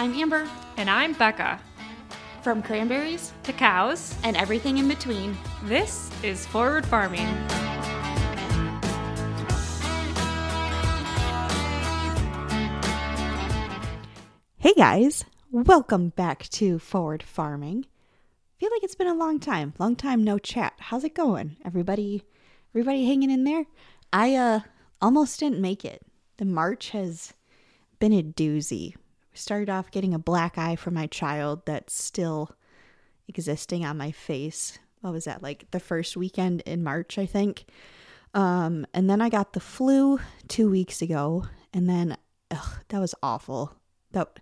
I'm Amber. And I'm Becca. From cranberries to cows and everything in between, this is Forward Farming. Hey guys, welcome back to Forward Farming. Feel like it's been a long time, long time no chat. How's it going? Everybody, everybody hanging in there? I uh almost didn't make it. The March has been a doozy. Started off getting a black eye from my child that's still existing on my face. What was that? Like the first weekend in March, I think. Um, and then I got the flu two weeks ago, and then ugh, that was awful. That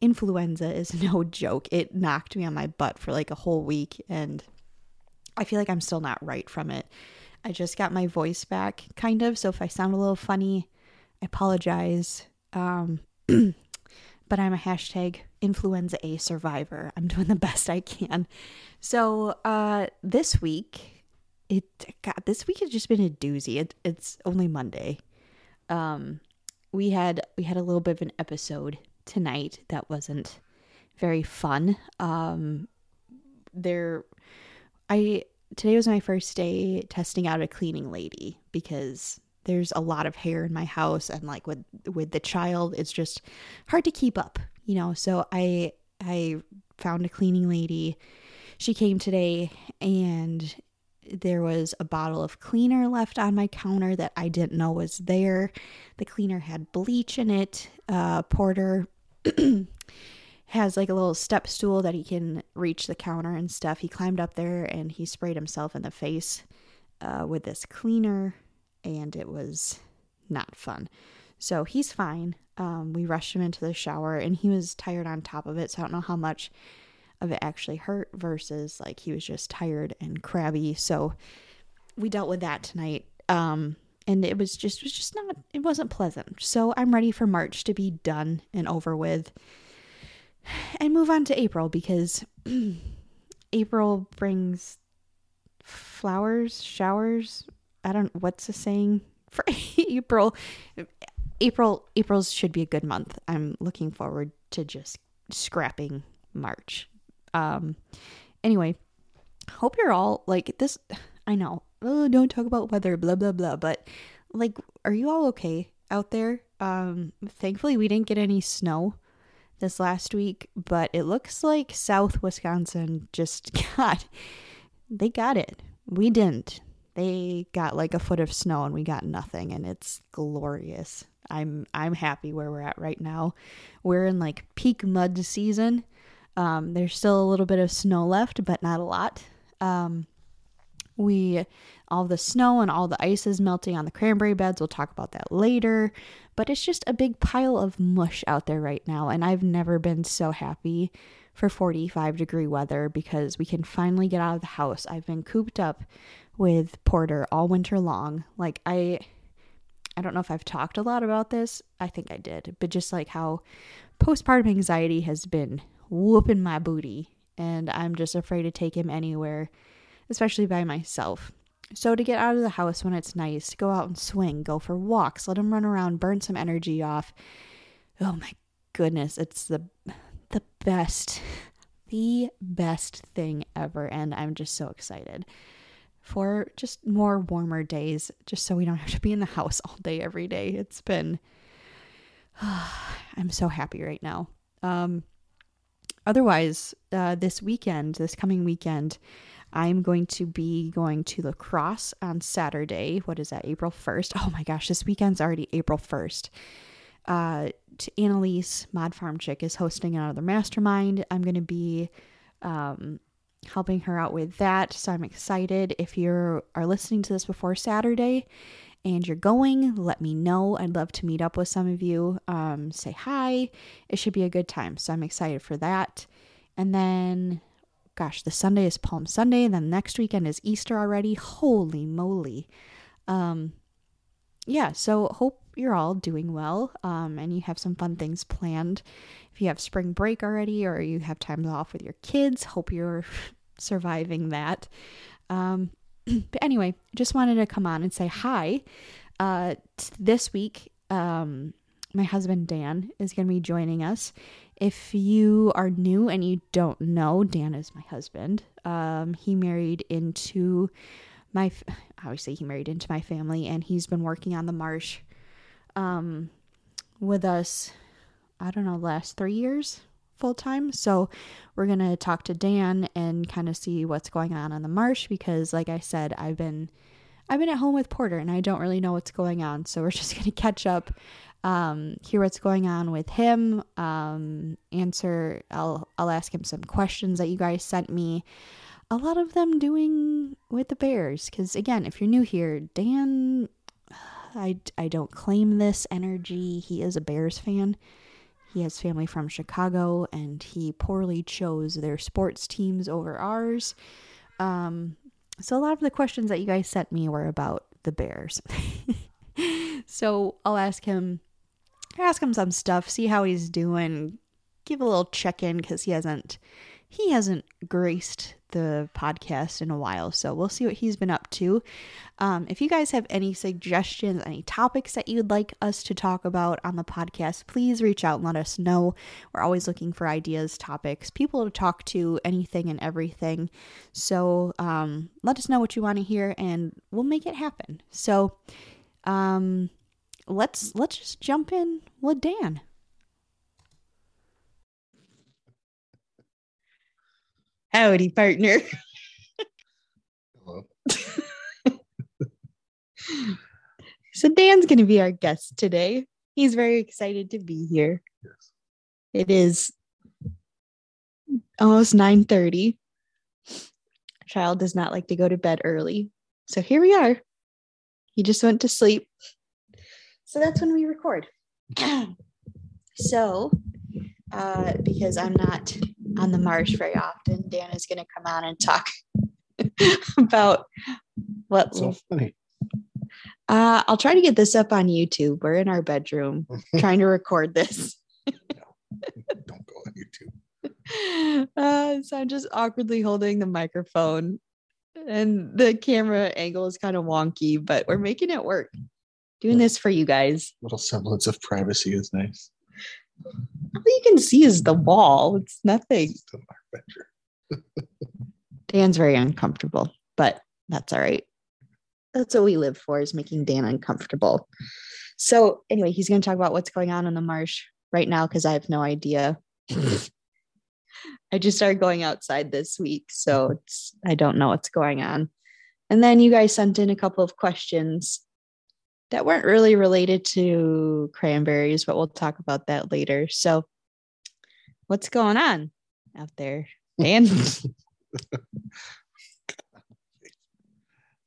influenza is no joke. It knocked me on my butt for like a whole week, and I feel like I'm still not right from it. I just got my voice back, kind of. So if I sound a little funny, I apologize. Um, but I'm a hashtag influenza A survivor. I'm doing the best I can. So uh, this week, it God, this week has just been a doozy. It, it's only Monday. Um, we had we had a little bit of an episode tonight that wasn't very fun. Um, there, I today was my first day testing out a cleaning lady because there's a lot of hair in my house and like with with the child it's just hard to keep up you know? So i i found a cleaning lady. She came today and there was a bottle of cleaner left on my counter that i didn't know was there. The cleaner had bleach in it. Uh, porter has like a little step stool that he can reach the counter and stuff. He climbed up there and he sprayed himself in the face uh, with this cleaner and it was not fun. So he's fine. Um, we rushed him into the shower and he was tired on top of it. So I don't know how much of it actually hurt versus like he was just tired and crabby. So we dealt with that tonight. Um, and it was just it was just not it wasn't pleasant. So I'm ready for March to be done and over with and move on to April because April brings flowers, showers, I don't what's the saying for April. April April's should be a good month. I'm looking forward to just scrapping March. Um anyway, hope you're all like this I know. Oh, don't talk about weather blah blah blah, but like are you all okay out there? Um thankfully we didn't get any snow this last week, but it looks like South Wisconsin just got they got it. We didn't they got like a foot of snow and we got nothing and it's glorious. I'm I'm happy where we're at right now. We're in like peak mud season. Um, there's still a little bit of snow left, but not a lot. Um, we all the snow and all the ice is melting on the cranberry beds. We'll talk about that later. But it's just a big pile of mush out there right now, and I've never been so happy for 45 degree weather because we can finally get out of the house. I've been cooped up with Porter all winter long. Like I I don't know if I've talked a lot about this. I think I did. But just like how postpartum anxiety has been whooping my booty and I'm just afraid to take him anywhere, especially by myself. So to get out of the house when it's nice, go out and swing, go for walks, let him run around, burn some energy off. Oh my goodness, it's the the best the best thing ever and I'm just so excited for just more warmer days, just so we don't have to be in the house all day every day. It's been, I'm so happy right now. Um, otherwise, uh, this weekend, this coming weekend, I'm going to be going to La Crosse on Saturday. What is that, April 1st? Oh my gosh, this weekend's already April 1st. Uh, Annalise, Mod Farm Chick, is hosting another mastermind. I'm going to be um, helping her out with that. So I'm excited. If you are listening to this before Saturday and you're going, let me know. I'd love to meet up with some of you. Um, say hi. It should be a good time. So I'm excited for that. And then, gosh, the Sunday is Palm Sunday. And then next weekend is Easter already. Holy moly. Um, yeah, so hope you're all doing well um, and you have some fun things planned. If you have spring break already or you have time off with your kids, hope you're surviving that. Um, but anyway, just wanted to come on and say hi. Uh, this week, um, my husband Dan is going to be joining us. If you are new and you don't know, Dan is my husband. Um, he married into my, obviously, he married into my family, and he's been working on the marsh um, with us, I don't know, last three years full time. So we're going to talk to Dan and kind of see what's going on on the marsh because, like I said, I've been. I've been at home with Porter and I don't really know what's going on. So we're just going to catch up um, hear what's going on with him, um, answer, I'll, I'll ask him some questions that you guys sent me. A lot of them doing with the Bears. Because again, if you're new here, Dan, I, I don't claim this energy. He is a Bears fan. He has family from Chicago and he poorly chose their sports teams over ours. Um, so a lot of the questions that you guys sent me were about the Bears. so I'll ask him ask him some stuff, see how he's doing, give a little check in because he hasn't he hasn't graced the podcast in a while, so we'll see what he's been up to. Um, if you guys have any suggestions, any topics that you'd like us to talk about on the podcast, please reach out and let us know. We're always looking for ideas, topics, people to talk to, anything and everything. So um, let us know what you want to hear, and we'll make it happen. So, um, let's let's just jump in with Dan. Howdy, partner. Hello. so Dan's going to be our guest today. He's very excited to be here. Yes. It is almost 9:30. Child does not like to go to bed early. So here we are. He just went to sleep. So that's when we record. so, uh, because I'm not on the marsh very often, Dan is going to come on and talk about what. So funny. Uh, I'll try to get this up on YouTube. We're in our bedroom trying to record this. no, Don't go on YouTube. Uh, so I'm just awkwardly holding the microphone, and the camera angle is kind of wonky, but we're making it work doing this for you guys. Little semblance of privacy is nice. All you can see is the wall. It's nothing. Still our bedroom. Dan's very uncomfortable, but that's all right. That's what we live for is making Dan uncomfortable. So anyway, he's going to talk about what's going on in the marsh right now because I have no idea. I just started going outside this week, so it's I don't know what's going on. And then you guys sent in a couple of questions that weren't really related to cranberries, but we'll talk about that later. So, what's going on out there, Dan?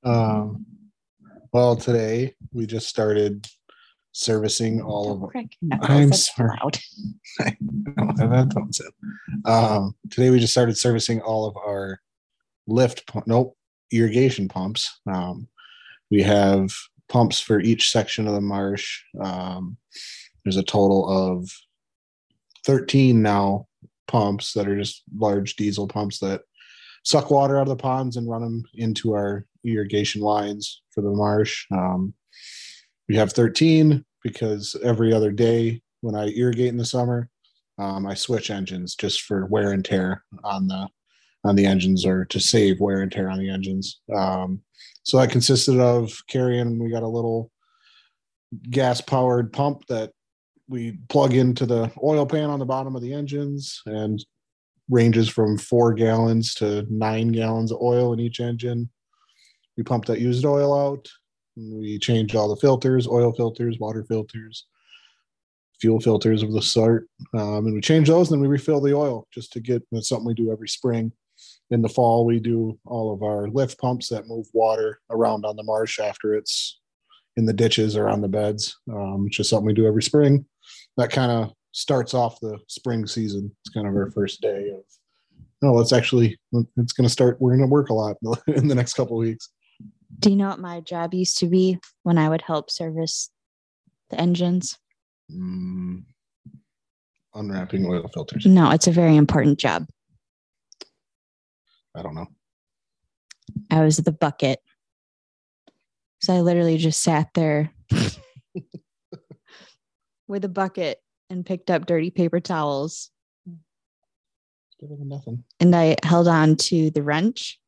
um, well, today we just started servicing all of. No, I'm sorry. I don't have headphones in. Um, today we just started servicing all of our lift, pu- nope, irrigation pumps. Um, we have pumps for each section of the marsh. Um, there's a total of 13 now pumps that are just large diesel pumps that suck water out of the ponds and run them into our irrigation lines for the marsh. Um, we have 13 because every other day when I irrigate in the summer, um, I switch engines just for wear and tear on the on the engines or to save wear and tear on the engines. Um, so that consisted of carrying. We got a little gas powered pump that we plug into the oil pan on the bottom of the engines and ranges from four gallons to nine gallons of oil in each engine. We pump that used oil out. We change all the filters, oil filters, water filters, fuel filters of the sort, um, and we change those. And then we refill the oil just to get. That's something we do every spring. In the fall, we do all of our lift pumps that move water around on the marsh after it's in the ditches or on the beds. Um, it's just something we do every spring. That kind of starts off the spring season. It's kind of our first day of. No, let's actually. It's going to start. We're going to work a lot in the next couple of weeks. Do you know what my job used to be when I would help service the engines? Mm, unwrapping oil filters. No, it's a very important job. I don't know. I was the bucket. So I literally just sat there with a bucket and picked up dirty paper towels It's better than nothing. and I held on to the wrench.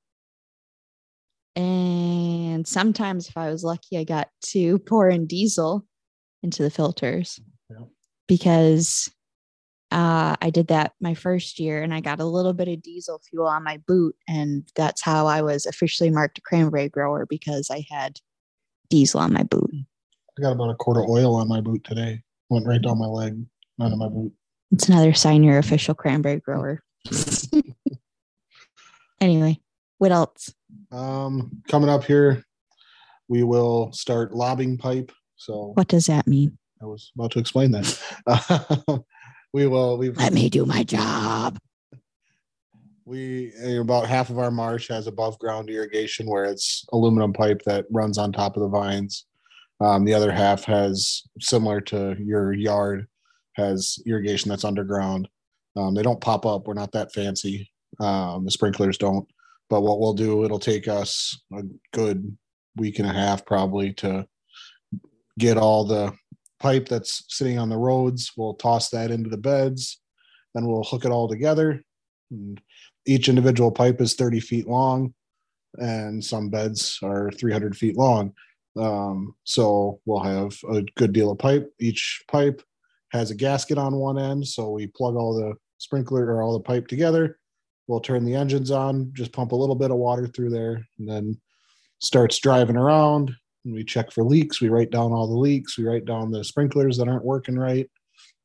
And sometimes, if I was lucky, I got to pour in diesel into the filters Yeah. because uh, I did that my first year and I got a little bit of diesel fuel on my boot. And that's how I was officially marked a cranberry grower because I had diesel on my boot. I got about a quart of oil on my boot today. Went right down my leg, none of my boot. It's another sign you're official cranberry grower. anyway, what else? Um, coming up here, we will start lobbing pipe. So What does that mean? I was about to explain that. we will. We've Let me do my job. we about half of our marsh has above ground irrigation where it's aluminum pipe that runs on top of the vines. Um, the other half has similar to your yard has irrigation that's underground. Um, they don't pop up. We're not that fancy. Um, the sprinklers don't. But what we'll do, it'll take us a good week and a half probably to get all the pipe that's sitting on the roads. We'll toss that into the beds. Then we'll hook it all together. And each individual pipe is 30 feet long, and some beds are 300 feet long. Um, so we'll have a good deal of pipe. Each pipe has a gasket on one end. So we plug all the sprinkler or all the pipe together. We'll turn the engines on, just pump a little bit of water through there, and then starts driving around. And we check for leaks. We write down all the leaks. We write down the sprinklers that aren't working right.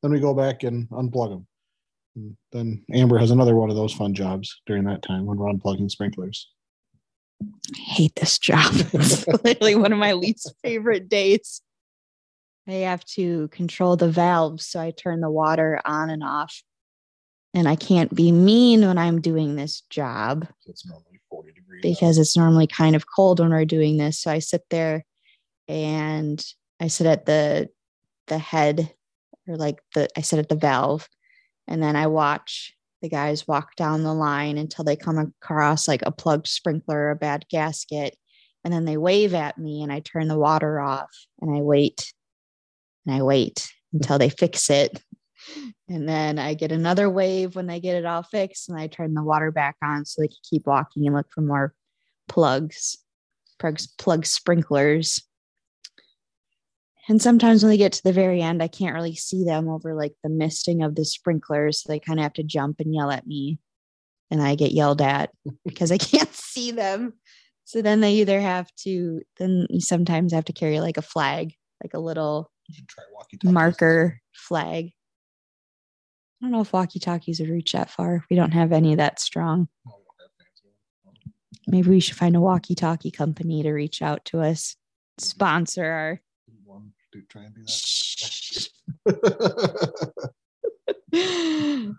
Then we go back and unplug them. And then Amber has another one of those fun jobs during that time when we're unplugging sprinklers. I hate this job. it's literally one of my least favorite days. I have to control the valves, so I turn the water on and off. And I can't be mean when I'm doing this job It's normally 40 degrees. out. because it's normally kind of cold when we're doing this. So I sit there and I sit at the the head or like the I sit at the valve. And then I watch the guys walk down the line until they come across like a plugged sprinkler or a bad gasket and then they wave at me and I turn the water off and I wait and I wait until they fix it. And then I get another wave when they get it all fixed and I turn the water back on so they can keep walking and look for more plugs plugs plug sprinklers and sometimes when they get to the very end, I can't really see them over like the misting of the sprinklers. So they kind of have to jump and yell at me. And I get yelled at because I can't see them. So then they either have to, then you sometimes have to carry like a flag, like a little You should try walkie-talkies. marker flag. I don't know if walkie talkies would reach that far. We don't have any that strong. We don't have fancy ones. Maybe we should find a walkie talkie company to reach out to us, mm-hmm. sponsor our. Do try and do that.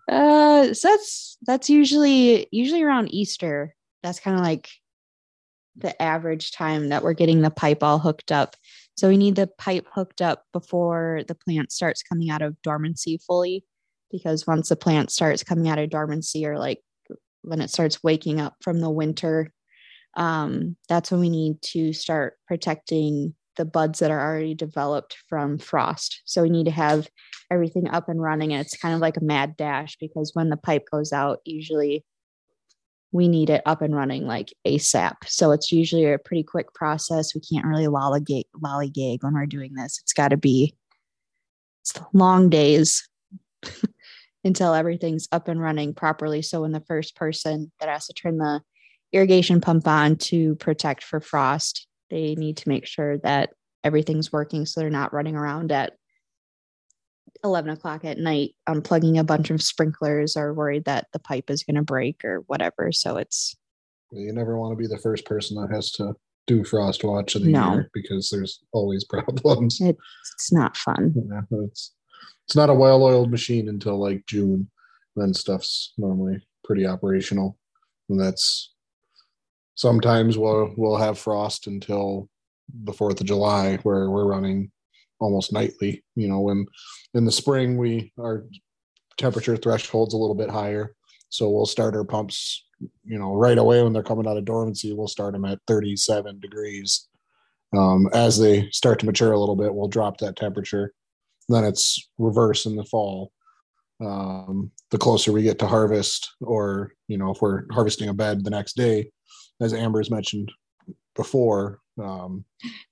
uh so that's that's usually usually around easter that's kind of like the average time that we're getting the pipe all hooked up so we need the pipe hooked up before the plant starts coming out of dormancy fully because once the plant starts coming out of dormancy or like when it starts waking up from the winter um, that's when we need to start protecting the buds that are already developed from frost. So we need to have everything up and running and it's kind of like a mad dash because when the pipe goes out usually we need it up and running like asap so it's usually a pretty quick process. We can't really lollygag, lollygag when we're doing this. It's got to be long days until everything's up and running properly. So when the first person that has to turn the irrigation pump on to protect for frost they need to make sure that everything's working so they're not running around at 11 o'clock at night um, unplugging a bunch of sprinklers or worried that the pipe is going to break or whatever. So it's you never want to be the first person that has to do frost watch of the No. year because there's always problems. it's not fun. Yeah, it's it's not a well-oiled machine until like June. Then stuff's normally pretty operational, and that's sometimes we'll we'll have frost until the Fourth of July, where we're running almost nightly. You know, when in the spring we our temperature threshold's a little bit higher, so we'll start our pumps. You know, right away when they're coming out of dormancy, we'll start them at 37 degrees. Um, as they start to mature a little bit, we'll drop that temperature then it's reverse in the fall. Um, the closer we get to harvest, or you know, if we're harvesting a bed the next day, as Amber's mentioned before, um,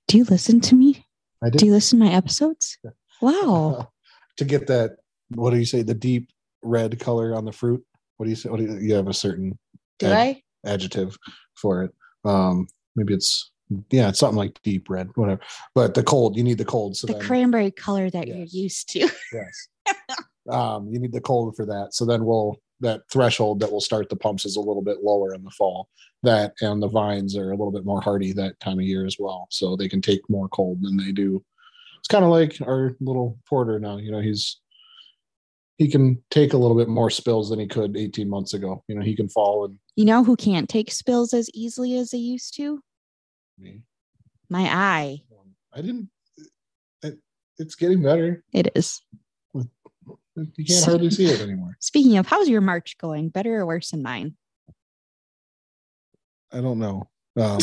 Do you listen to me? I did Do you listen to my episodes? Wow. to get that. What do you say? The deep red color on the fruit. What do you say? What do you, you have a certain Do ad- I? adjective for it? Um, maybe it's yeah, it's something like deep red, whatever. But the cold, you need the cold. So The then, cranberry color that Yes. you're used to. yes, um, you need the cold for that. So then we'll that threshold that will start the pumps is a little bit lower in the fall. That and the vines are a little bit more hardy that time of year as well, so they can take more cold than they do. It's kind of like our little porter now. You know, he's he can take a little bit more spills than he could 18 months ago. You know, he can fall and You know who can't take spills as easily as they used to? Me, my eye. I didn't. It, it's getting better. It is. You can't hardly see it anymore. Speaking of, how's your March going? Better or worse than mine? I don't know. Um,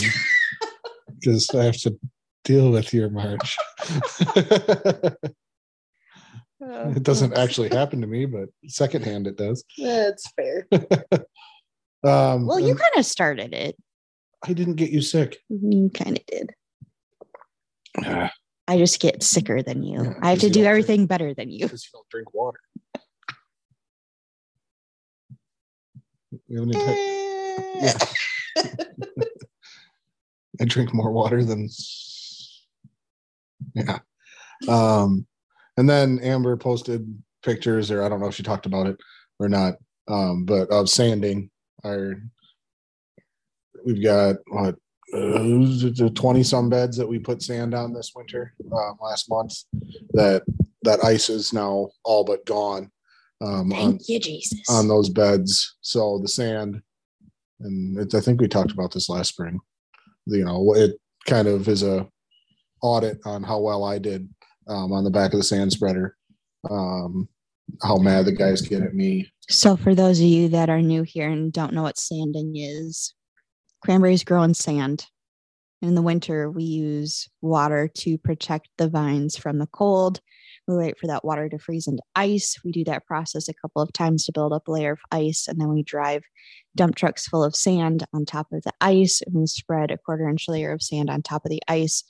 because I have to deal with your March. it doesn't actually happen to me, but secondhand it does. That's fair. Um, Well, you kind of started it. I didn't get you sick. You kind of did. I just get sicker than you. Yeah, I have to do don't drink- everything better than you. Because you don't drink water. You have an entire- Yeah. I drink more water than yeah. Um and then Amber posted pictures or I don't know if she talked about it or not. Um but of sanding our we've got what 20 some beds that we put sand on this winter um, last month that that ice is now all but gone um, on, Thank you, Jesus. on those beds. So the sand, and it, I think we talked about this last spring. You know, it kind of is a audit on how well I did um, on the back of the sand spreader. Um, how mad the guys get at me. So, for those of you that are new here and don't know what sanding is, cranberries grow in sand. In the winter, we use water to protect the vines from the cold. We wait for that water to freeze into ice. We do that process a couple of times to build up a layer of ice, and then we drive dump trucks full of sand on top of the ice, and we spread a quarter inch layer of sand on top of the ice.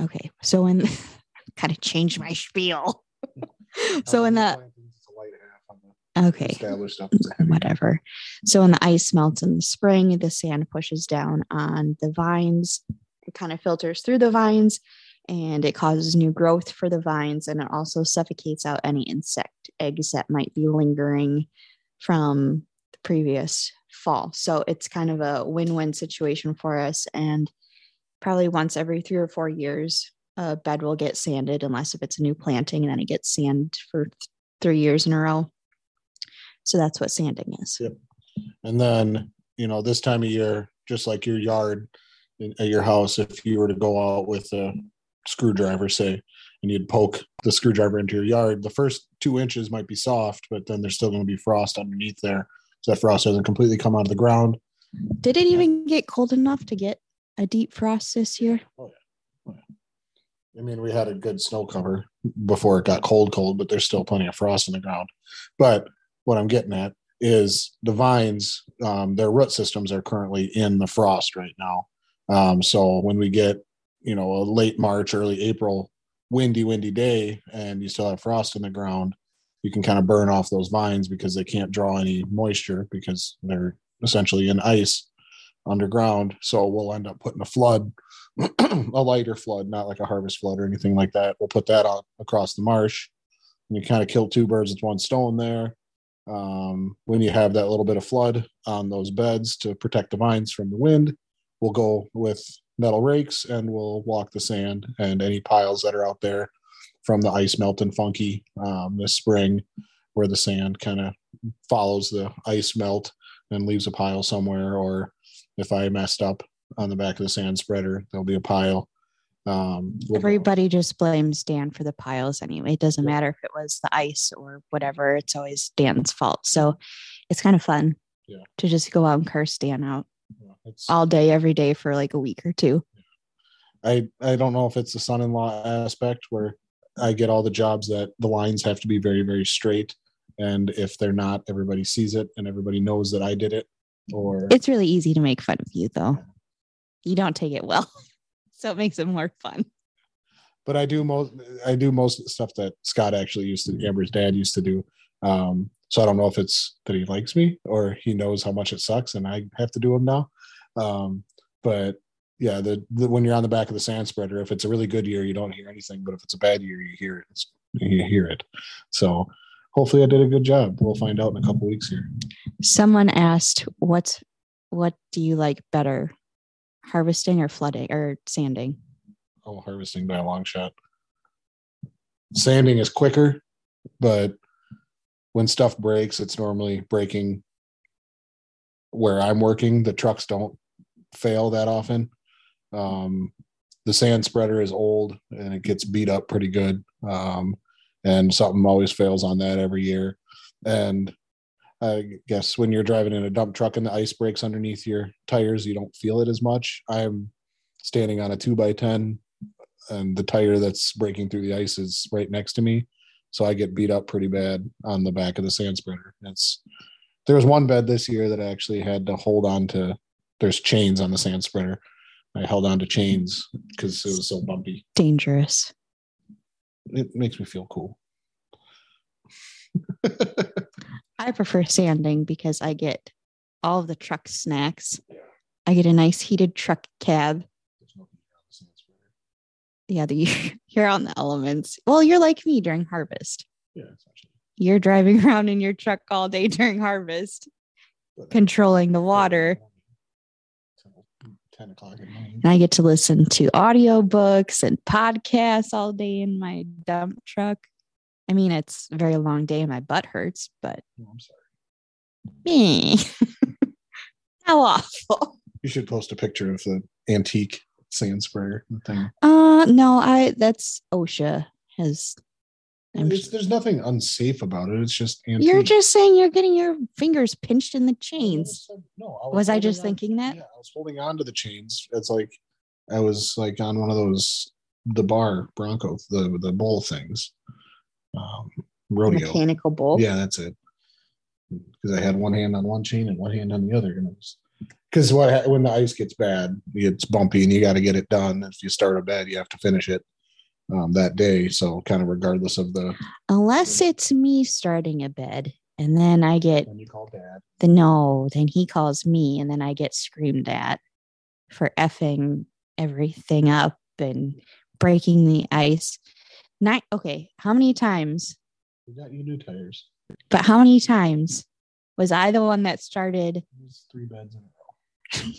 Okay, so when kind of change my spiel. so in the It's a light half on the okay, established stuff. It's a heavy. whatever. So when the ice melts in the spring, the sand pushes down on the vines. It kind of filters through the vines and it causes new growth for the vines and it also suffocates out any insect eggs that might be lingering from the previous fall. So it's kind of a win-win situation for us and probably once every 3 or 4 years a bed will get sanded unless if it's a new planting and then it gets sanded for th- 3 years in a row. So that's what sanding is. Yep. And then, you know, this time of year, just like your yard in, at your house, if you were to go out with a screwdriver, say, and you'd poke the screwdriver into your yard, the first two inches might be soft, but then there's still going to be frost underneath there. So that frost doesn't completely come out of the ground. Did it even get cold enough to get a deep frost this year? Oh, oh yeah. I mean, we had a good snow cover before it got cold, cold, but there's still plenty of frost in the ground. But what I'm getting at is the vines, um, their root systems are currently in the frost right now. Um, so when we get, you know, a late March, early April, windy, windy day, and you still have frost in the ground, you can kind of burn off those vines because they can't draw any moisture because they're essentially in ice underground. So we'll end up putting a flood, a lighter flood, not like a harvest flood or anything like that. We'll put that on across the marsh. And you kind of kill two birds with one stone there. Um, when you have that little bit of flood on those beds to protect the vines from the wind, we'll go with metal rakes and we'll walk the sand and any piles that are out there from the ice melting funky um, this spring where the sand kind of follows the ice melt and leaves a pile somewhere. Or if i messed up on the back of the sand spreader there'll be a pile um, Everybody just blames Dan for the piles anyway. It doesn't matter if it was the ice or whatever, it's always Dan's fault. So it's kind of fun Yeah. to just go out and curse Dan out it's, all day, every day for like a week or two. I I don't know if it's the son-in-law aspect where I get all the jobs that the lines have to be very, very straight. And if they're not, everybody sees it and everybody knows that I did it. Or It's really easy to make fun of you, though. You don't take it well. So it makes it more fun. but I do most I do most of the stuff that Scott actually used to Amber's dad used to do. Um, so I don't know if it's that he likes me or he knows how much it sucks and I have to do them now. Um, but yeah, the, the when you're on the back of the sand spreader, if it's a really good year, you don't hear anything. But if it's a bad year, you hear it. You hear it. So hopefully I did a good job. We'll find out in a couple weeks here. Someone asked, "What's what do you like better, harvesting or flooding or sanding?" Oh, harvesting by a long shot. Sanding is quicker, but when stuff breaks, it's normally breaking where I'm working. The trucks don't fail that often. Um, the sand spreader is old and it gets beat up pretty good. Um, and something always fails on that every year. And I guess when you're driving in a dump truck and the ice breaks underneath your tires, you don't feel it as much. I'm standing on a two by 10 and the tire that's breaking through the ice is right next to me. So I get beat up pretty bad on the back of the sand spreader. It's there was one bed this year that I actually had to hold on to. There's chains on the sand spreader. I held on to chains because it was so bumpy. Dangerous. It makes me feel cool. I prefer sanding because I get all of the truck snacks. I get a nice heated truck cab. Yeah, the you're on the elements. Well, you're like me during harvest. Yeah. You're driving around in your truck all day during harvest, controlling the water. Till 10 o'clock at night. And I get to listen to audiobooks and podcasts all day in my dump truck. I mean, it's a very long day and my butt hurts, but Oh, I'm sorry. me. How awful. You should post a picture of the antique sand sprayer thing. Uh no, I that's OSHA has there's nothing unsafe about it. It's just antique. you're just saying you're getting your fingers pinched in the chains. No, Was I just on- thinking that? Yeah, I was holding on to the chains. It's like I was like on one of those the bar Bronco the the bull things. Um, rodeo. Mechanical bull. Yeah, that's it. Because I had one hand on one chain and one hand on the other, and it was because what when the ice gets bad, it's bumpy, and you got to get it done. If you start a bed, you have to finish it um, that day. So kind of regardless of the Unless it's me starting a bed and then I get when you call dad. the no, then he calls me and then I get screamed at for effing everything up and breaking the ice. Not okay, how many times, We got you new tires. but how many times was I the one that started? Three beds in a row.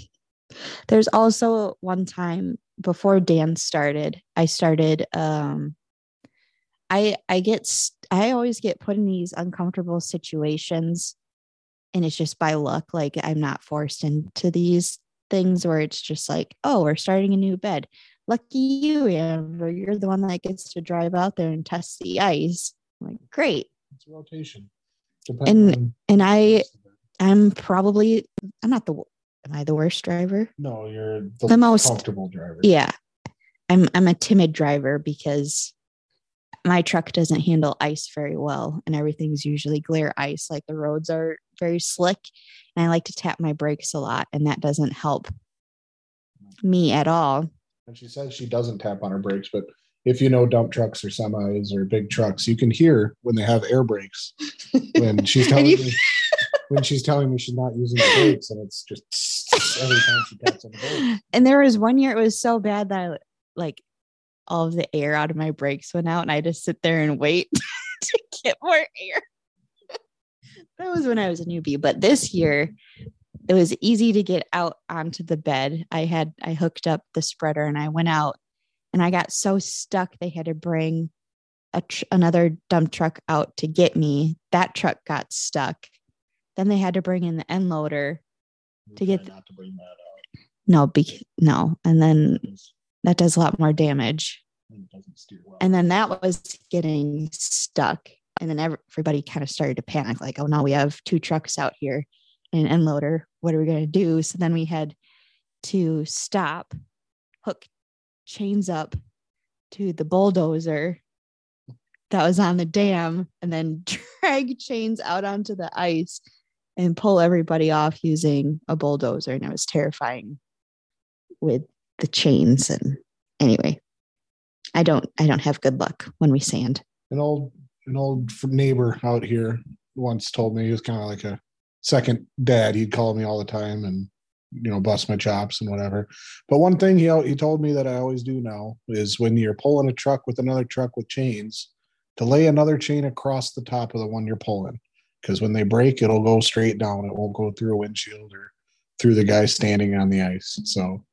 There's also one time before Dan started, I started um I I get I always get put in these uncomfortable situations and it's just by luck like I'm not forced into these things where it's just like, "Oh, we're starting a new bed." Lucky you, Amber. You're the one that gets to drive out there and test the ice. I'm like, "Great." It's a rotation. And- on- And I I'm probably I'm not the am I the worst driver? no, you're the, The most- comfortable driver. Yeah. I'm I'm a timid driver because my truck doesn't handle ice very well and everything's usually glare ice like the roads are very slick and I like to tap my brakes a lot and that doesn't help mm. me at all. And she says she doesn't tap on her brakes, but if you know dump trucks or semis or big trucks, you can hear when they have air brakes. When she's telling you- me when she's telling me she's not using the brakes, and it's just every time she taps on the brakes. And there was one year it was so bad that I, like all of the air out of my brakes went out and I just sit there and wait to get more air. that was when I was a newbie, but this year it was easy to get out onto the bed. I had I hooked up the spreader and I went out and I got so stuck they had to bring a tr- another dump truck out to get me. That truck got stuck. Then they had to bring in the end loader. To get not to bring that out. No, be- no. And then that does a lot more damage. It well. And then that was getting stuck. And then everybody kind of started to panic like, oh, no, we have two trucks out here and an end loader. What are we going to do? So then we had to stop, hook chains up to the bulldozer, that was on the dam and then drag chains out onto the ice and pull everybody off using a bulldozer. And it was terrifying with the chains. And anyway, I don't I don't have good luck when we sand. An old an old neighbor out here once told me he was kind of like a second dad. He'd call me all the time and you know bust my chops and whatever. But one thing he he told me that I always do now is when you're pulling a truck with another truck with chains, to lay another chain across the top of the one you're pulling. Because when they break, it'll go straight down. It won't go through a windshield or through the guy standing on the ice. So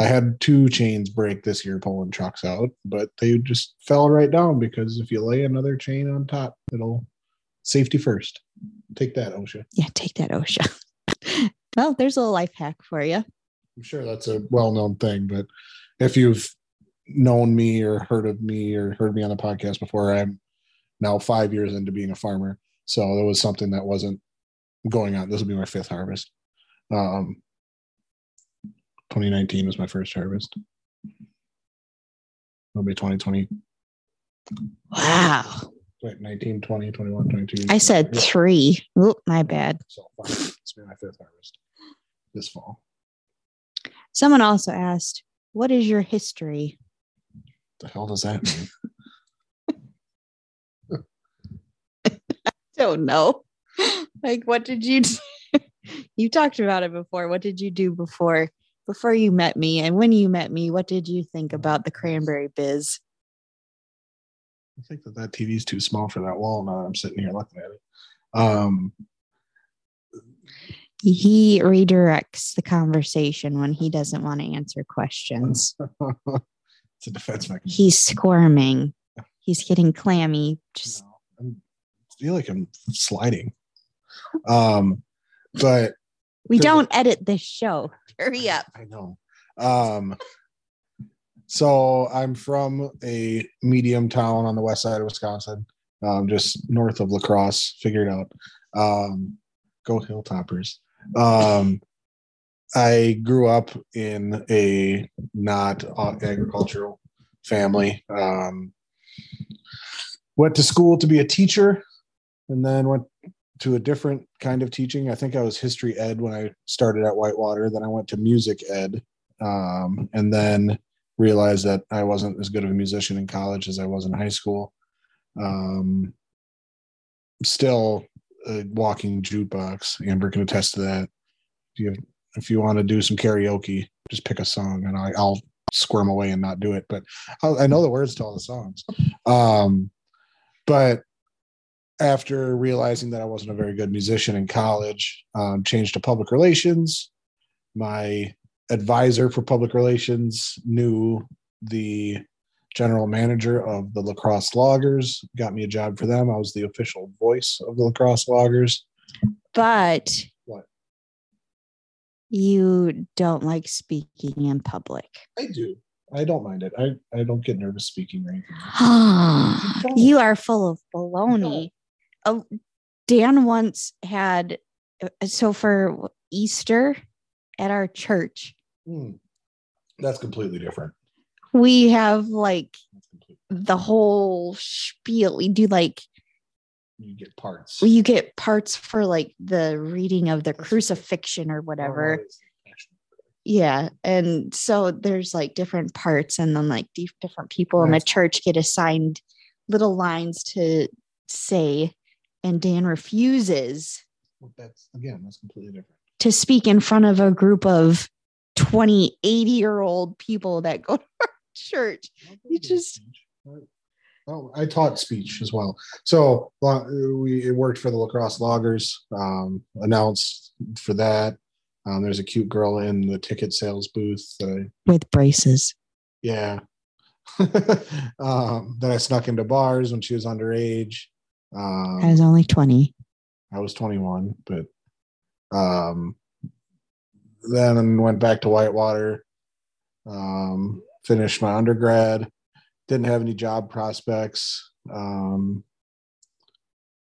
I had two chains break this year pulling trucks out, but they just fell right down because if you lay another chain on top, it'll safety first. Take that, OSHA. Yeah, take that OSHA. well, there's a little life hack for you. I'm sure that's a well known thing, but if you've known me or heard of me or heard me on the podcast before, I'm now five years into being a farmer. So it was something that wasn't going on. This will be my fifth harvest. Um, 2019 was my first harvest. It'll be 2020, Wow. Wait, 19, 20, 21, 22. I said three. Oop, my bad. So far, it's been my fifth harvest this fall. Someone also asked, What is your history? The hell does that mean? I don't know. like, what did you do? you talked about it before. What did you do before before you met me? And when you met me, what did you think about the cranberry biz? I think that that TV is too small for that wall. Now that I'm sitting here looking at it. Um, He redirects the conversation when he doesn't want to answer questions. it's a defense mechanism. He's squirming. He's getting clammy. Just No, I feel like I'm sliding. Um, but we don't edit this show. Hurry up. I know. Um, so I'm from a medium town on the west side of Wisconsin, um, just north of La Crosse. Figured out. Um, go Hilltoppers. Um, I grew up in a not agricultural family. Um, went to school to be a teacher, and then went to a different kind of teaching. I think I was history ed when I started at Whitewater. Then I went to music ed, um, and then realized that I wasn't as good of a musician in college as I was in high school. Um, still a walking jukebox. Amber can attest to that. If you if you want to do some karaoke, just pick a song, and I, I'll squirm away and not do it. But I, I know the words to all the songs. Um, but after realizing that I wasn't a very good musician in college, um, changed to public relations. My advisor for public relations knew the general manager of the La Crosse loggers, got me a job for them. I was the official voice of the La Crosse loggers. But What? you don't like speaking in public. I do. I don't mind it. I, I don't get nervous speaking or anything. you are full of baloney. Oh, Dan once had, so for Easter at our church, Hmm. That's completely different. we have like the whole spiel. We do like, you get parts. you get parts for like the reading of the crucifixion or whatever. Yeah. And so there's like different parts, and then like different people in the church get assigned little lines to say. And Dan refuses Well, That's again, that's completely different. to speak in front of a group of 20, 80 year old people that go to our church. You just- Oh, I taught speech as well. So we it worked for the La Crosse loggers. Um, announced for that. Um, there's a cute girl in the ticket sales booth I With braces. yeah um, that I snuck into bars when she was underage. Um, I was only 20. I was 21, but um, then went back to Whitewater, um, finished my undergrad, didn't have any job prospects, um,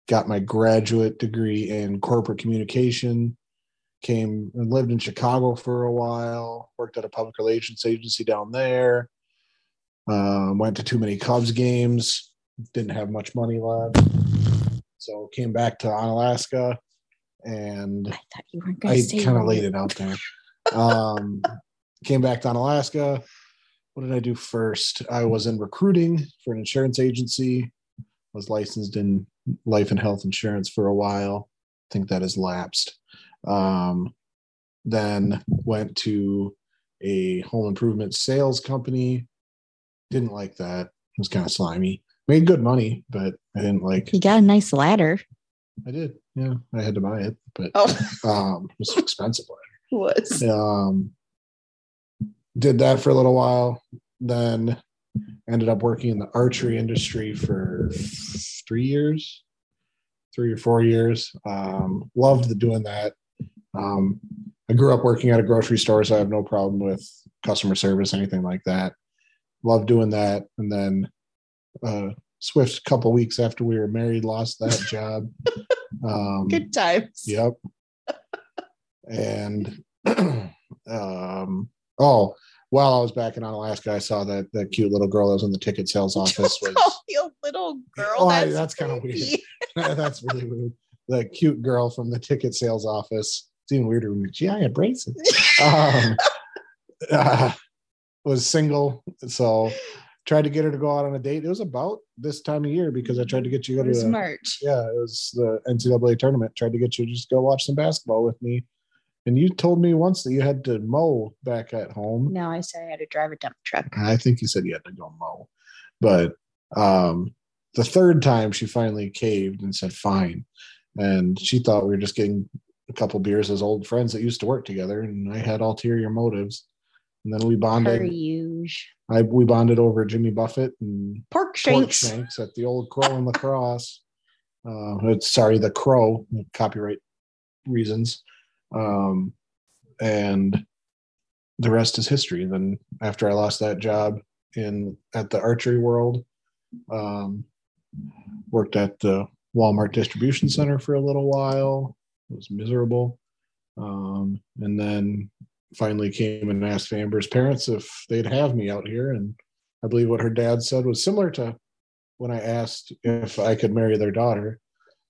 got my graduate degree in corporate communication, came and lived in Chicago for a while, worked at a public relations agency down there, um, went to too many Cubs games, didn't have much money left. So came back to Alaska and I thought you weren't going I to say kind of laid it out there. Um, came back down Onalaska. What did I do first? I was in recruiting for an insurance agency. Was licensed in life and health insurance for a while. I think that has lapsed. Um, then went to a home improvement sales company. Didn't like that. It was kind of slimy. Made good money, but I didn't like. You got a nice ladder. I did. Yeah, I had to buy it, but Oh, um, it was expensive. was. Um, did that for a little while, then ended up working in the archery industry for three years, three or four years. Um, loved doing that. Um, I grew up working at a grocery store, so I have no problem with customer service, anything like that. Loved doing that, and then uh, swift a couple weeks after we were married, lost that job. Um, Good times. Yep. and um oh, while I was back in Onalaska, I saw that that cute little girl that was in the ticket sales office was Oh, you little girl. Oh, that's that's kinda weird. that's really weird. The cute girl from the ticket sales office. It's even weirder when gee, I had braces. um, uh, was single, so tried to get her to go out on a date. It was about this time of year because I tried to get you to It go was to a- March. yeah, it was the NCAA tournament. Tried to get you to just go watch some basketball with me. And you told me once that you had to mow back at home. No, I said I had to drive a dump truck. I think you said you had to go mow. But um, the third time she finally caved and said fine. And she thought we were just getting a couple beers as old friends that used to work together. And I had ulterior motives. And then we Per bonded. use. I we bonded over Jimmy Buffett and Pork pork shanks. shanks at the old Crow and La Crosse. Uh, it's sorry, the Crow, copyright reasons, um, and the rest is history. Then after I lost that job in at the archery world, um, worked at the Walmart distribution center for a little while. It was miserable, um, and then finally came and asked Amber's parents if they'd have me out here and I believe what her dad said was similar to when I asked if I could marry their daughter.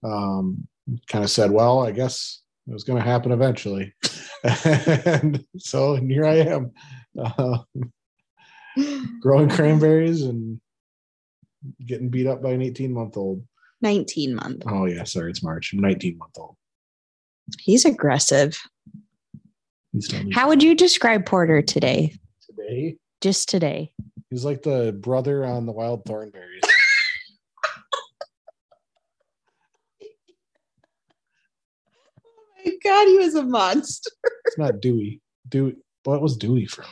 Um, kind of said, "Well, I guess it was going to happen eventually," and so and here I am, uh, growing cranberries and getting beat up by an 18 month old. 19 month. Oh yeah, sorry, it's March. I'm 19 month old. He's aggressive. He's still How would you describe Porter today? today? Just today. He's like the brother on the Wild Thornberrys. Oh my God, he was a monster. It's not Dewey. Dewey. What was Dewey from?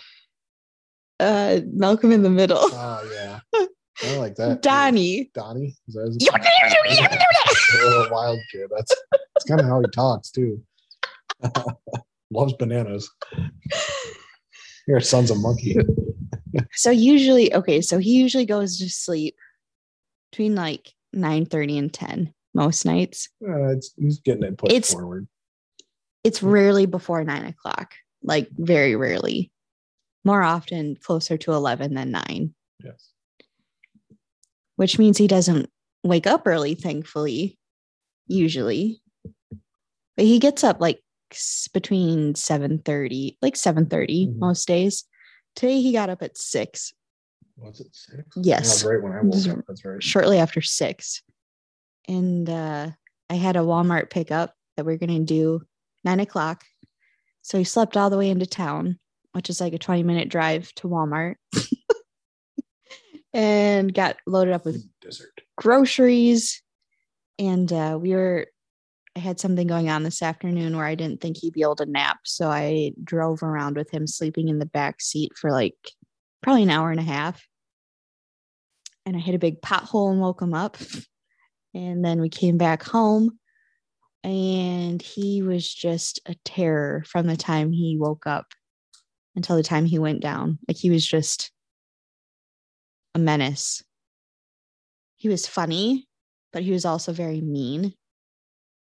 Uh, Malcolm in the Middle. Oh yeah, I like that. too. Donnie. Donnie. Is that his a little wild kid. That's that's kind of how he talks too. Loves bananas. Your son's a monkey. So usually, okay, so he usually goes to sleep between like 9 30 and 10 most nights. Uh, it's, he's getting it pushed It's- forward. It's rarely before nine o'clock, like very rarely. More often closer to 11 than nine, Yes. which means he doesn't wake up early, thankfully, usually. But he gets up like s- between 7 30, like 7 30 Mhm. most days. Today he got up at six, Was it six? Yes. That right when I woke up. That's right. shortly after six. And uh, I had a Walmart pickup that we are going to do nine o'clock. So he slept all the way into town, which is like a 20 minute drive to Walmart, and got loaded up with Desert. groceries. And uh, we were, I had something going on this afternoon where I didn't think he'd be able to nap. So I drove around with him sleeping in the back seat for like probably an hour and a half. And I hit a big pothole and woke him up. And then we came back home and he was just a terror from the time he woke up until the time he went down. Like he was just a menace. He was funny, but he was also very mean.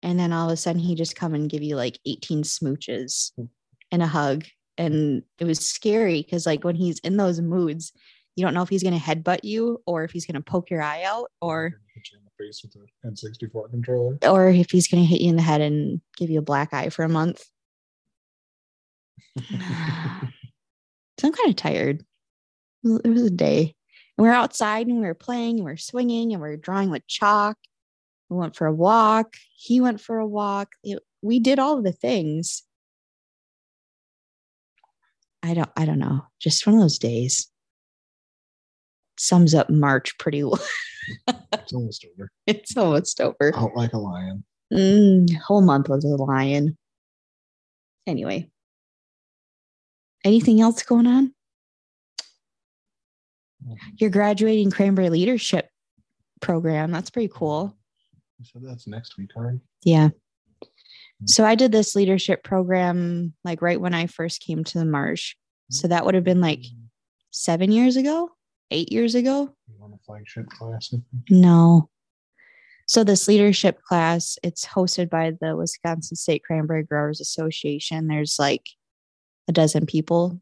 And then all of a sudden he just come and give you like 18 smooches hmm. and a hug. And it was scary because like when he's in those moods, you don't know if he's going to headbutt you or if he's going to poke your eye out or Hit you in the face with an N64 controller. or if he's going to hit you in the head and give you a black eye for a month. So I'm kind of tired. It was a day. And we were outside and we were playing and we're swinging and we're drawing with chalk. We went for a walk. He went for a walk. It- we did all the things. I don't I don't know. Just one of those days. Sums up March pretty well. It's almost over. it's almost over. Out like a lion. Mm, whole month was a lion. Anyway. Anything else going on? You're graduating Cranberry Leadership program. That's pretty cool. So that's next week, all right? Yeah. Hmm. So I did this leadership program like right when I first came to the marsh. Hmm. So that would have been like seven years ago, eight years ago. You want a flagship class? No. So this leadership class, it's hosted by the Wisconsin State Cranberry Growers Association. There's like a dozen people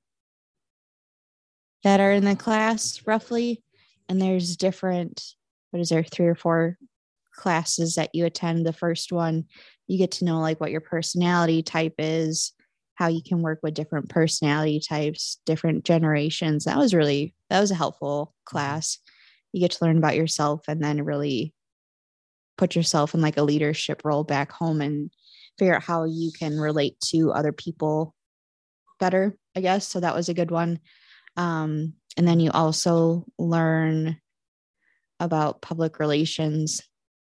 that are in the class roughly. And there's different, what is there, three or four classes that you attend. The first one, you get to know like what your personality type is, how you can work with different personality types, different generations. That was really, that was a helpful class you get to learn about yourself and then really put yourself in like a leadership role back home and figure out how you can relate to other people better i guess so that was a good one um, and then you also learn about public relations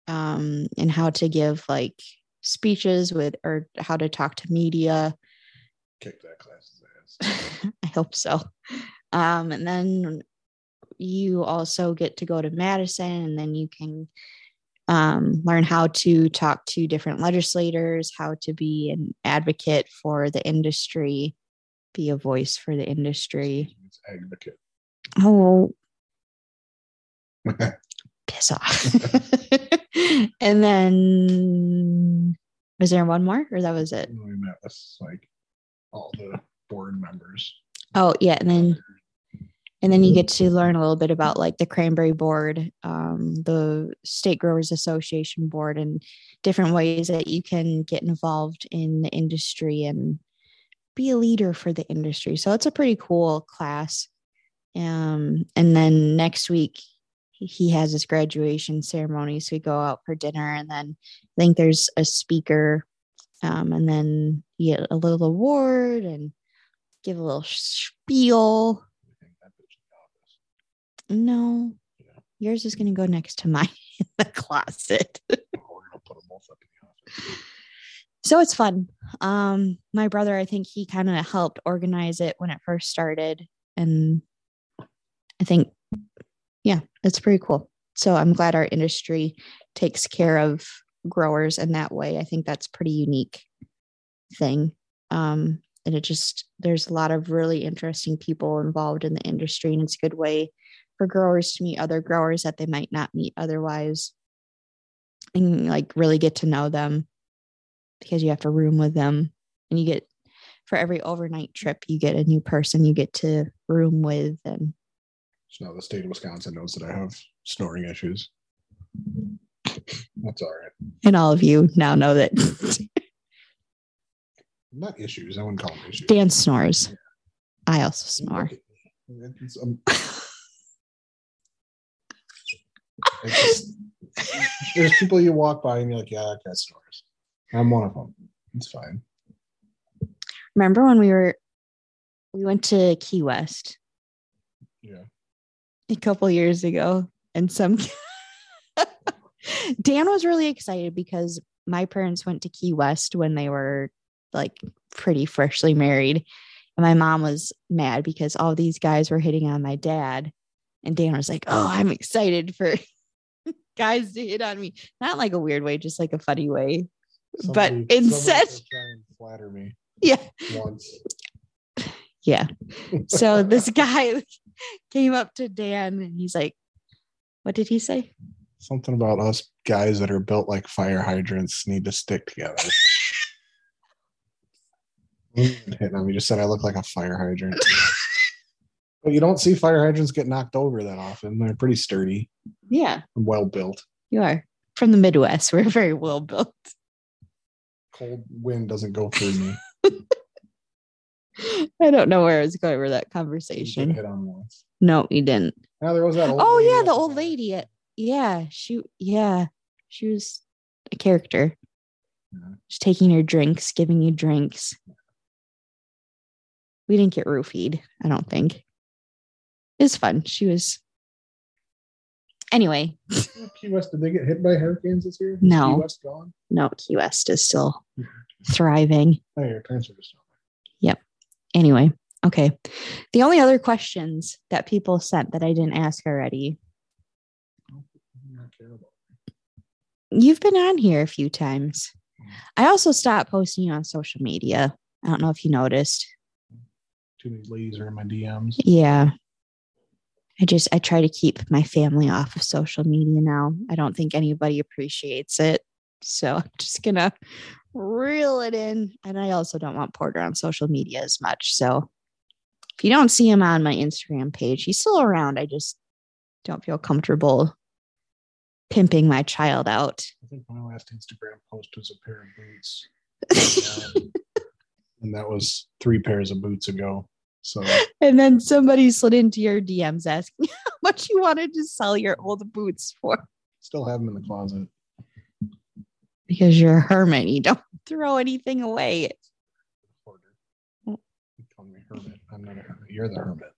um, and how to give like speeches with or how to talk to media Kick that class's ass. I hope so. Um, and then you also get to go to Madison, and then you can um, learn how to talk to different legislators, how to be an advocate for the industry, be a voice for the industry. It's advocate. Oh, piss off. and then, was there one more, or that was it? we met with like all the board members. Oh, yeah. And then and then you get to learn a little bit about like the cranberry board um, the state growers association board and different ways that you can get involved in the industry and be a leader for the industry so it's a pretty cool class um, and then next week he- has his graduation ceremony so we go out for dinner and then i think there's a speaker um, and then you get a little award and give a little spiel no, Yeah. yours is going to go next to mine in the closet. So it's fun. Um, my brother, I think he kind of helped organize it when it first started, and I think, yeah, it's pretty cool. So I'm glad our industry takes care of growers in that way. I think that's pretty unique thing. Um, and it just there's a lot of really interesting people involved in the industry, and it's a good way for growers to meet other growers that they might not meet otherwise and like really get to know them because you have to room with them and you get for every overnight trip you get a new person you get to room with and So now the state of Wisconsin knows that I have snoring issues. That's all right. and all of you now know that Not issues. I wouldn't call them issues. Dan snores. I also snore. Look at me. It's, um, it's just- there's people you walk by and you're like, yeah, that guy snores. I'm one of them. It's fine. Remember when we were we went to Key West Yeah. A couple years ago and some Dan was really excited because my parents went to Key West when they were like pretty freshly married. And my mom was mad because all these guys were hitting on my dad. And Dan was like, Oh, I'm excited for guys to hit on me. Not like a weird way, just like a funny way. But instead- somebody try and flatter me Yeah. once. Yeah. So this guy came up to Dan and he's like, What did he say? Something about us guys that are built like fire hydrants need to stick together. Hitting on me just said I look like a fire hydrant. But you don't see fire hydrants get knocked over that often. They're pretty sturdy Yeah, and well built. you are from the Midwest. We're very well built. Cold wind doesn't go through me. I don't know where I was going with that You conversation. hit on once. No, you didn't. Now there was that. Old Oh yeah, the old lady. At, yeah, she. Yeah, she was a character. Yeah. Just taking your drinks, giving you drinks. We didn't get roofied. I don't think. It was fun. She was. Anyway, Key West, did they get hit by hurricanes this year? No. Key West gone? no, Key West is still thriving. Oh, your parents are just Anyway, okay. The only other questions that people sent that I didn't ask already. not care about. You've been on here a few times. I also stopped posting you on social media. I don't know if you noticed. Too many ladies are in my DMs. Yeah. I just I try to keep my family off of social media now. I don't think anybody appreciates it. So I'm just gonna reel it in. And I also don't want Porter on social media as much. So if you don't see him on my Instagram page, he's still around. I just don't feel comfortable pimping my child out. I think my last Instagram post was a pair of boots. Um, and that was three pairs of boots ago. So And then somebody slid into your DMs asking how much you wanted to sell your old boots for. still have them in the closet. Because you're a hermit. You don't throw anything away. You call me hermit. I'm not a hermit. You're the hermit.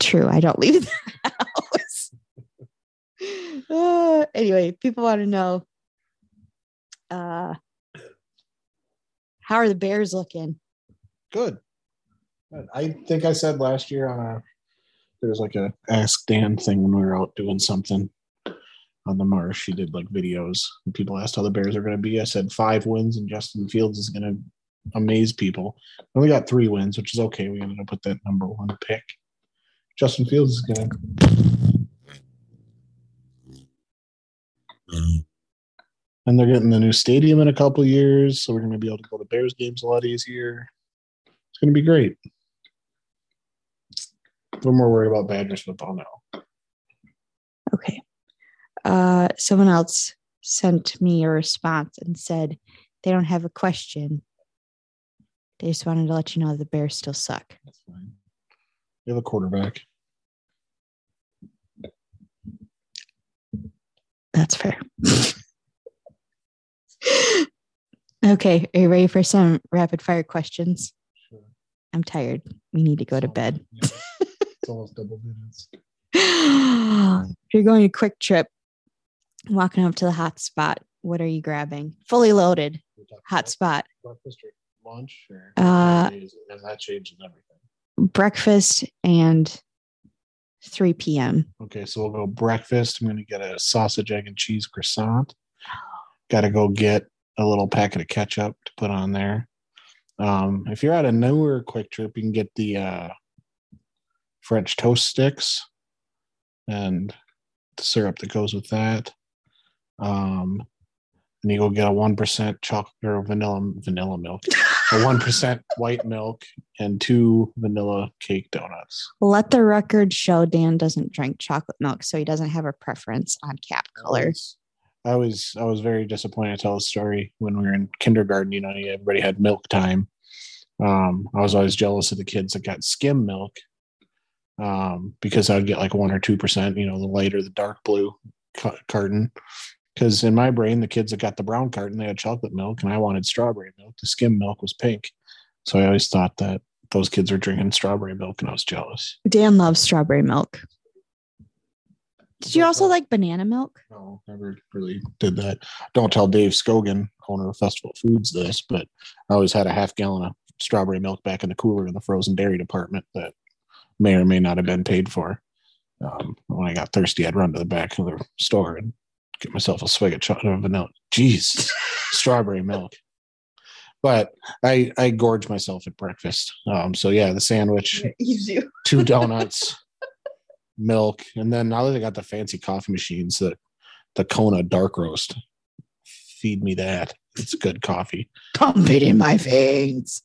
True. I don't leave the house. Uh, anyway, people want to know uh, how are the Bears looking? Good. Good. I think I said last year on a there was like a ask Dan thing when we were out doing something on the marsh. She did like videos and people asked how the Bears are going to be. I said five wins and Justin Fields is going to amaze people. We only got three wins, which is okay. We ended up with that number one pick. Justin Fields is going to. And they're getting the new stadium in a couple years, so we're going to be able to go to Bears games a lot easier. It's going to be great. We're more worried about Badgers football now. Uh, someone else sent me a response and said they don't have a question. They just wanted to let you know the Bears still suck. That's fine. We have a quarterback. That's fair. okay. Are you ready for some rapid fire questions? Sure. I'm tired. We need to go to bed. Yeah. it's almost double digits. if you're going a quick trip, walking up to the hot spot, what are you grabbing? Fully loaded hot spot. breakfast or lunch or Uh, has that changed everything? breakfast and 3 p.m. Okay, so we'll go breakfast. I'm gonna get a sausage, egg, and cheese croissant. Gotta go get a little packet of ketchup to put on there. Um, if you're at a newer Kwik Trip, you can get the uh, French toast sticks and the syrup that goes with that. Um, and you go get a one percent chocolate or vanilla vanilla milk, a one percent white milk, and two vanilla cake donuts. Let the record show Dan doesn't drink chocolate milk, so he doesn't have a preference on cap colors. I was I was very disappointed to tell the story when we were in kindergarten. You know, everybody had milk time. Um, I was always jealous of the kids that got skim milk um, because I'd get like one or two percent. You know, the light or the dark blue carton. Because in my brain, the kids that got the brown carton they had chocolate milk, and I wanted strawberry milk. The skim milk was pink, so I always thought that those kids were drinking strawberry milk, and I was jealous. Dan loves strawberry milk. Did you also like banana milk? No, never really did that. Don't tell Dave Skogen, owner of Festival Foods, this, but I always had a half gallon of strawberry milk back in the cooler in the frozen dairy department that may or may not have been paid for. Um, when I got thirsty, I'd run to the back of the store and get myself a swig of chocolate vanilla. Jeez, strawberry milk. But I I gorge myself at breakfast. Um, so yeah, the sandwich, two donuts, milk, and then now that they got the fancy coffee machines, the the Kona dark roast. Feed me that. It's good coffee. Pump it in my veins.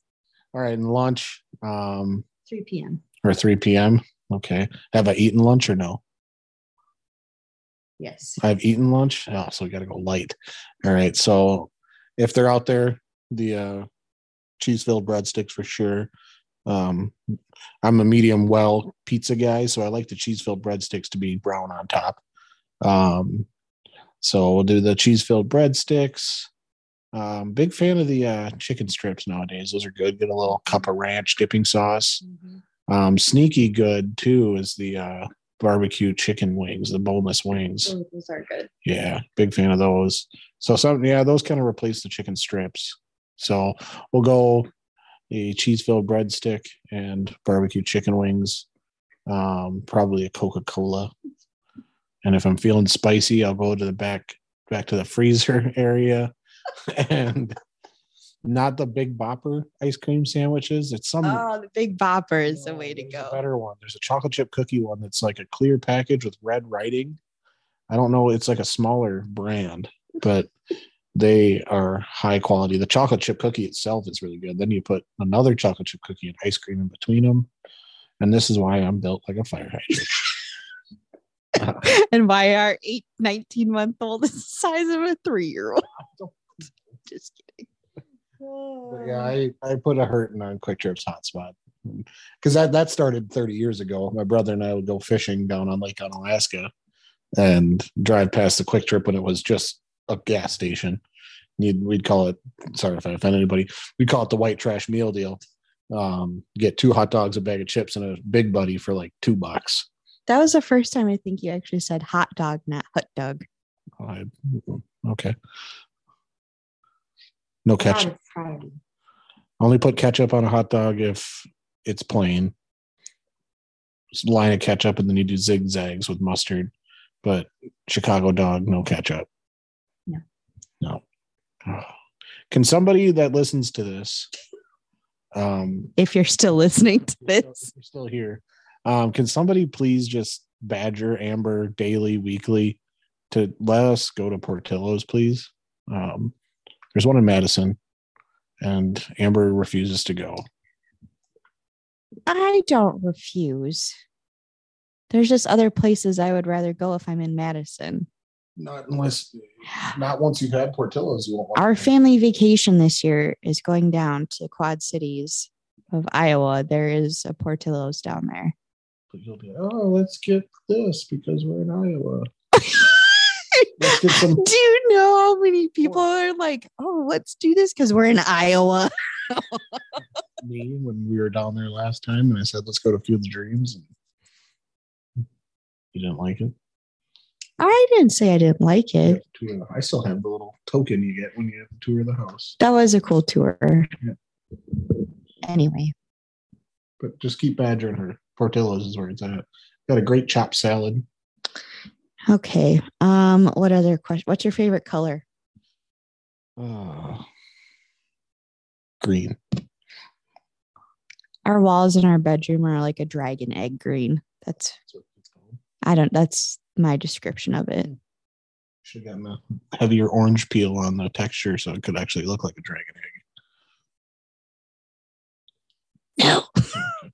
All right, and lunch, um, 3 p.m. or 3 p.m. Okay. Have I eaten lunch or no? Yes. I've eaten lunch. Oh, so we got to go light. All right. So if they're out there, the uh, cheese filled breadsticks for sure. Um, I'm a medium well pizza guy, so I like the cheese filled breadsticks to be brown on top. Um, so we'll do the cheese filled breadsticks. Um, big fan of the uh, chicken strips nowadays. Those are good. Get a little cup of ranch dipping sauce. Um, sneaky good too is the uh, barbecue chicken wings, the boneless wings. Oh, those are good. Yeah, big fan of those. So some yeah, those kind of replace the chicken strips. So we'll go a cheese filled breadstick and barbecue chicken wings. Um, probably a Coca Cola. And if I'm feeling spicy, I'll go to the back back to the freezer area and not the big bopper ice cream sandwiches. It's some Oh, the big bopper is the way to go. better one. There's a chocolate chip cookie one that's like a clear package with red writing. I don't know. It's like a smaller brand, but they are high quality. The chocolate chip cookie itself is really good. Then you put another chocolate chip cookie and ice cream in between them. And this is why I'm built like a fire hydrant. and why our eight, 19 month old is the size of a three year old. Just kidding. But yeah, I, I put a hurting on Kwik Trip's hotspot because that, that started 30 years ago. My brother and I would go fishing down on Lake Onalaska and drive past the Kwik Trip when it was just a gas station. You'd, we'd call it, sorry if I offend anybody, we'd call it the white trash meal deal. Um, get two hot dogs, a bag of chips, and a big buddy for like two bucks. That was the first time I think you actually said hot dog, not hot dog. I, okay. No ketchup. Only put ketchup on a hot dog if it's plain. Just line of ketchup and then you do zigzags with mustard. But Chicago dog, no ketchup. No. No. Oh. Can somebody that listens to this, um, If you're still listening to if this, still- you're still here, um, can somebody please just badger Amber daily, weekly to let us go to Portillo's, please? Um, there's one in Madison, and Amber refuses to go. I don't refuse. There's just other places I would rather go if I'm in Madison. Not unless, not once you've had Portillo's, you won't. Our family vacation this year is going down to Quad Cities of Iowa. There is a Portillo's down there. But you'll be, oh, let's get this because we're in Iowa. Let's get some. Do you know how many people are like, oh, let's do this because we're in Iowa? me when we were down there last time, and I said, let's go to Field of Dreams. And you didn't like it. I didn't say I didn't like it. tour I still have the little token you get when you have to tour of the house. That was a cool tour. Yeah. Anyway, But just keep badgering her. Portillo's is where it's at. Got a great chopped salad. Okay. Um, what other question? What's your favorite color? Oh, green. Our walls in our bedroom are like a dragon egg green. That's That's what it's called. I don't. That's my description of it. Should have gotten a heavier orange peel on the texture so it could actually look like a dragon egg. No.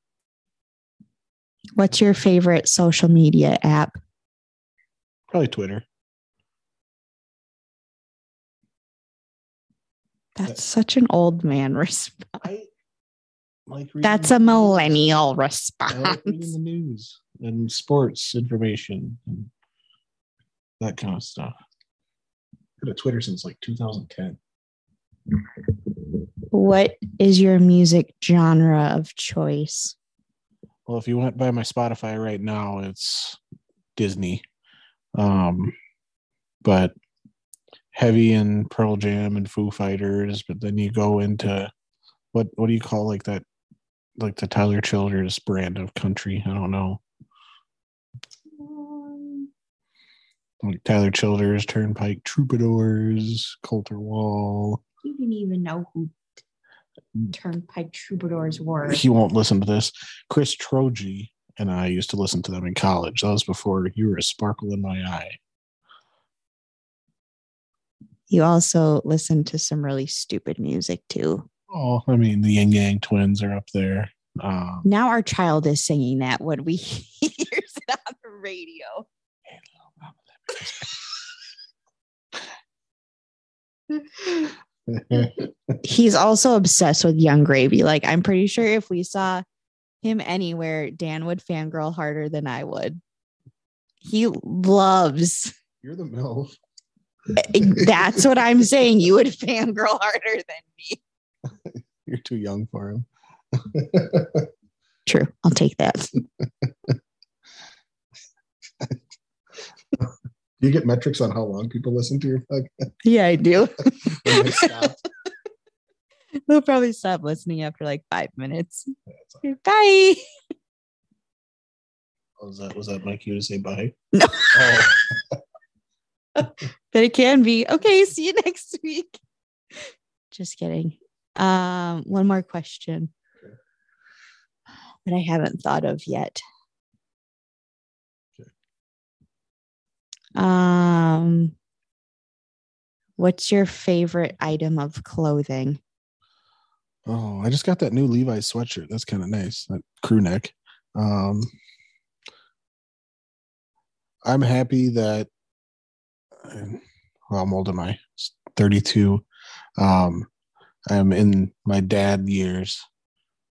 What's your favorite social media app? Probably Twitter. That's such an old man response. I like That's a millennial I like response. reading the news and sports information and that kind of stuff. I've been a Twitter since like 2010. What is your music genre of choice? Well, if you went by my Spotify right now, it's Disney. Um, but heavy in Pearl Jam and Foo Fighters, but then you go into what what do you call like that like the Tyler Childers brand of country? I don't know. Like Tyler Childers, Turnpike Troubadours, Colter Wall. You didn't even know who Turnpike Troubadours were. He won't listen to this. Chris Troji and I used to listen to them in college. That was before you were a sparkle in my eye. You also listen to some really stupid music too. Oh, I mean, the Ying Yang twins are up there. Um, Now our child is singing that when we hears it on the radio. He's also obsessed with Yung Gravy. Like I'm pretty sure if we saw him anywhere, Dan would fangirl harder than I would. He loves. You're the MILF. Eh, eh, that's what I'm saying. You would fangirl harder than me. You're too young for him. True. I'll take that. Do you get metrics on how long people listen to your podcast? Yeah, I do. When they stop? They'll probably stop listening after like five minutes. All. Bye. Was that was that my cue to say bye? No. Oh, but it can be. Okay, see you next week. Just kidding. Um, one more question Okay. that I haven't thought of yet. Okay. Um, what's your favorite item of clothing? Oh, I just got that new Levi's sweatshirt. That's kind of nice. That crew neck. Um, I'm happy that. Well, I'm old am I? 32. Um, I'm in my dad years,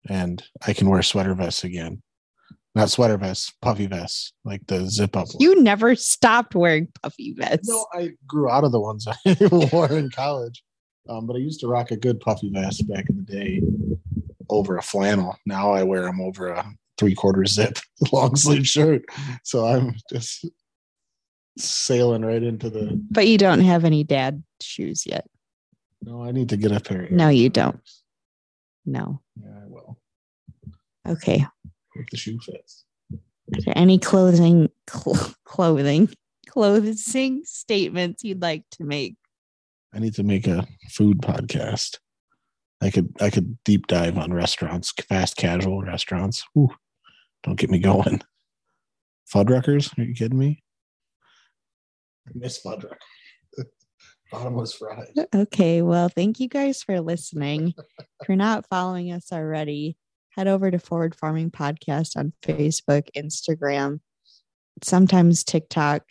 and I can wear sweater vests again. Not sweater vests, puffy vests, like the zip up. one. You never stopped wearing puffy vests. No, I grew out of the ones I wore in college. Um, but I used to rock a good puffy vest back in the day over a flannel. Now I wear them over a three quarter zip long sleeve shirt. So I'm just sailing right into the. But you don't have any dad shoes yet. No, I need to get a pair. No, you don't. No. Yeah, I will. Okay. If the shoe fits. Any clothing, cl- clothing, clothing statements you'd like to make? I need to make a food podcast. I could I could deep dive on restaurants, fast casual restaurants. Ooh, don't get me going. Fuddruckers? Are you kidding me? I miss Fuddruck. Bottomless fries. Okay. Well, thank you guys for listening. if you're not following us already, head over to Forward Farming Podcast on Facebook, Instagram, sometimes TikTok,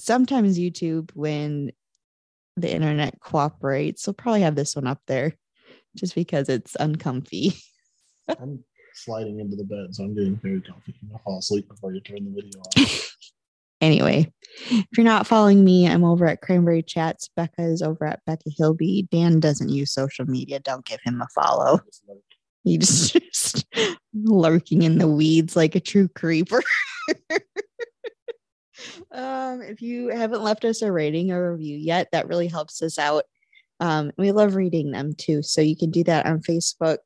sometimes YouTube when the internet cooperates. We'll probably have this one up there just because it's uncomfy. I'm sliding into the bed, so I'm getting very comfy. I'll fall asleep before you turn the video off. Anyway, if you're not following me, I'm over at Cranberry Chats. Becca is over at Becca Hilby. Dan doesn't use social media. Don't give him a follow. He's just lurking in the weeds like a true creeper. Um, if you haven't left us a rating or review yet, that really helps us out. Um, we love reading them too. So you can do that on Facebook,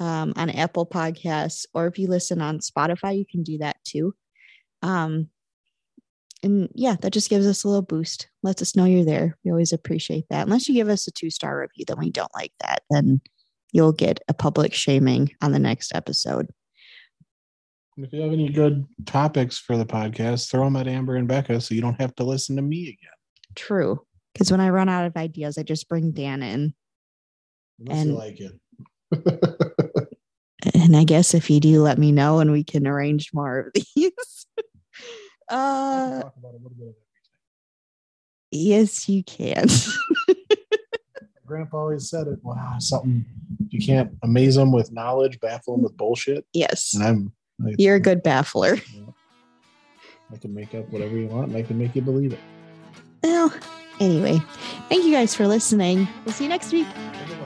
um, on Apple Podcasts, or if you listen on Spotify, you can do that too. Um, and yeah, that just gives us a little boost. Lets us know you're there. We always appreciate that. Unless you give us a two star review, then we don't like that. Then you'll get a public shaming on the next episode. If you have any good topics for the podcast, throw them at Amber and Becca so you don't have to listen to me again. True. Because when I run out of ideas, I just bring Dan in. Unless And- like it. And I guess if you do, let me know and we can arrange more of these. Uh, talk about a little bit of everything. yes, you can. Grandpa always said it. Wow, something you can't amaze them with knowledge, baffle them with bullshit. yes, And I'm I, you're a good baffler. I can make up whatever you want and I can make you believe it. Well, anyway, thank you guys for listening. We'll see you next week. Have a good